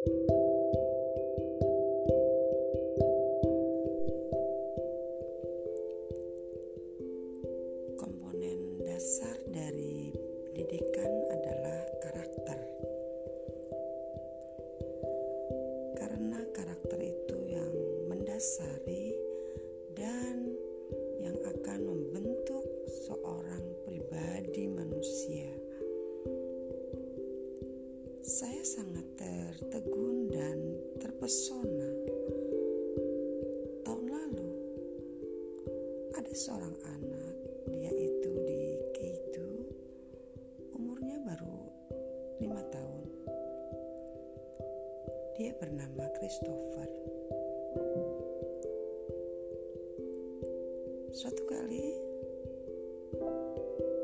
Komponen dasar dari pendidikan adalah karakter. Karena karakter itu yang mendasari dan yang akan membentuk seorang pribadi manusia. Saya sangat tertegun dan terpesona. Tahun lalu ada seorang anak, dia itu di K2, umurnya baru lima tahun. Dia bernama Christopher. Suatu kali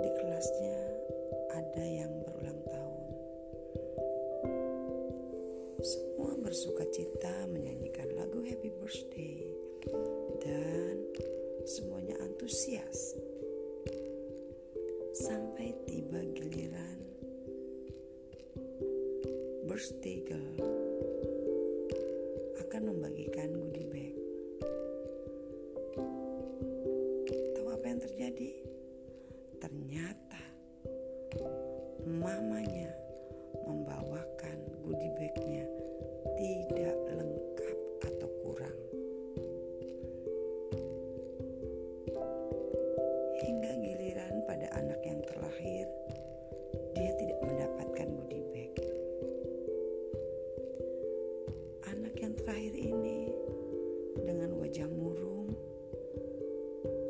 di kelasnya ada yang berulang tahun. Semua bersuka cita menyanyikan lagu Happy Birthday dan semuanya antusias. Sampai tiba giliran birthday girl akan membagikan goodie bag. Tahu apa yang terjadi? Ternyata mamanya membawakan goodie bagnya tidak lengkap atau kurang. Hingga giliran pada anak yang terlahir, dia tidak mendapatkan goodie bag. Anak yang terakhir ini dengan wajah murung,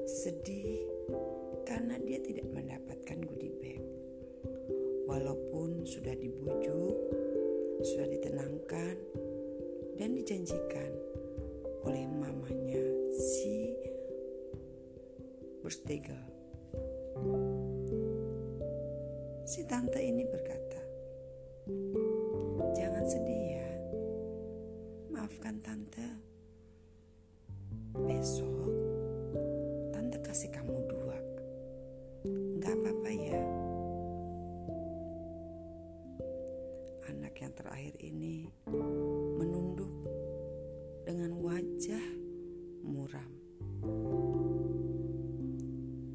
sedih karena dia tidak mendapatkan goodie bag. Walaupun sudah dibujuk, sudah ditenangkan, dan dijanjikan oleh mamanya si girl. Si tante ini berkata, Yang terakhir ini menunduk dengan wajah muram.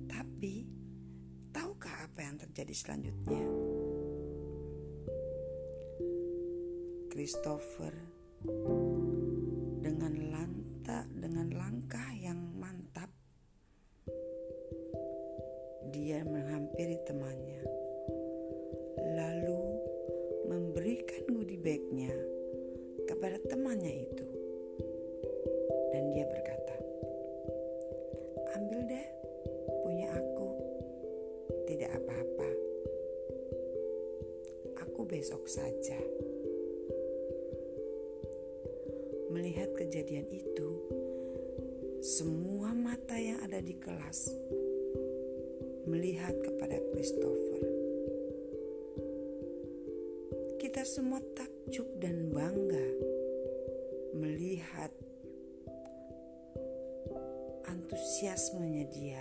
Tapi, tahukah apa yang terjadi selanjutnya? Christopher memberikan goodie bagnya kepada temannya itu. Dan dia berkata ambil deh punya aku. Tidak apa-apa. Aku besok saja. Melihat kejadian itu, semua mata yang ada di kelas melihat kepada Christopher. Kita semua takjub dan bangga melihat antusiasmenya dia,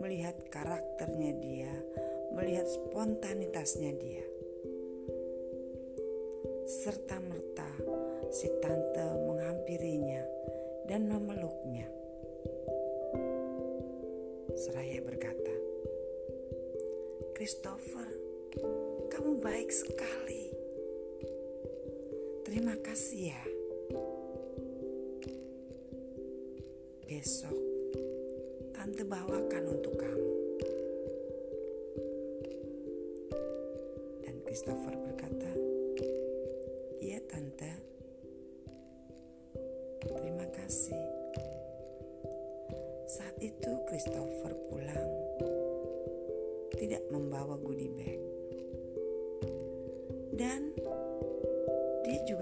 melihat karakternya dia, melihat spontanitasnya dia. Serta merta si tante menghampirinya dan memeluknya. Seraya berkata, Christopher, kamu baik sekali. Terima kasih ya. Besok tante bawakan untuk kamu. Dan Christopher berkata, "Iya, tante." Terima kasih. Saat itu Christopher pulang tidak membawa goodie bag. Dan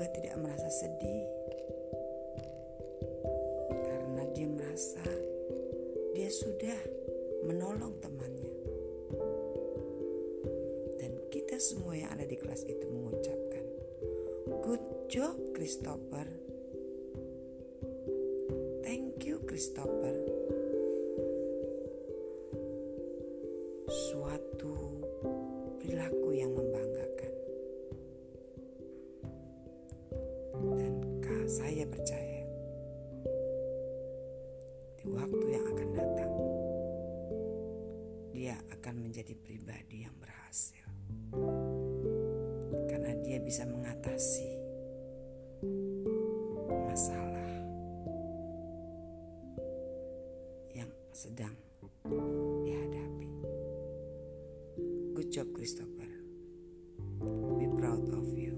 juga tidak merasa sedih karena dia merasa dia sudah menolong temannya. Dan kita semua yang ada di kelas itu mengucapkan, "Good job, Christopher." Thank you, Christopher. Suatu saya percaya di waktu yang akan datang dia akan menjadi pribadi yang berhasil karena dia bisa mengatasi masalah yang sedang dihadapi. Good job Christopher. Be proud of you.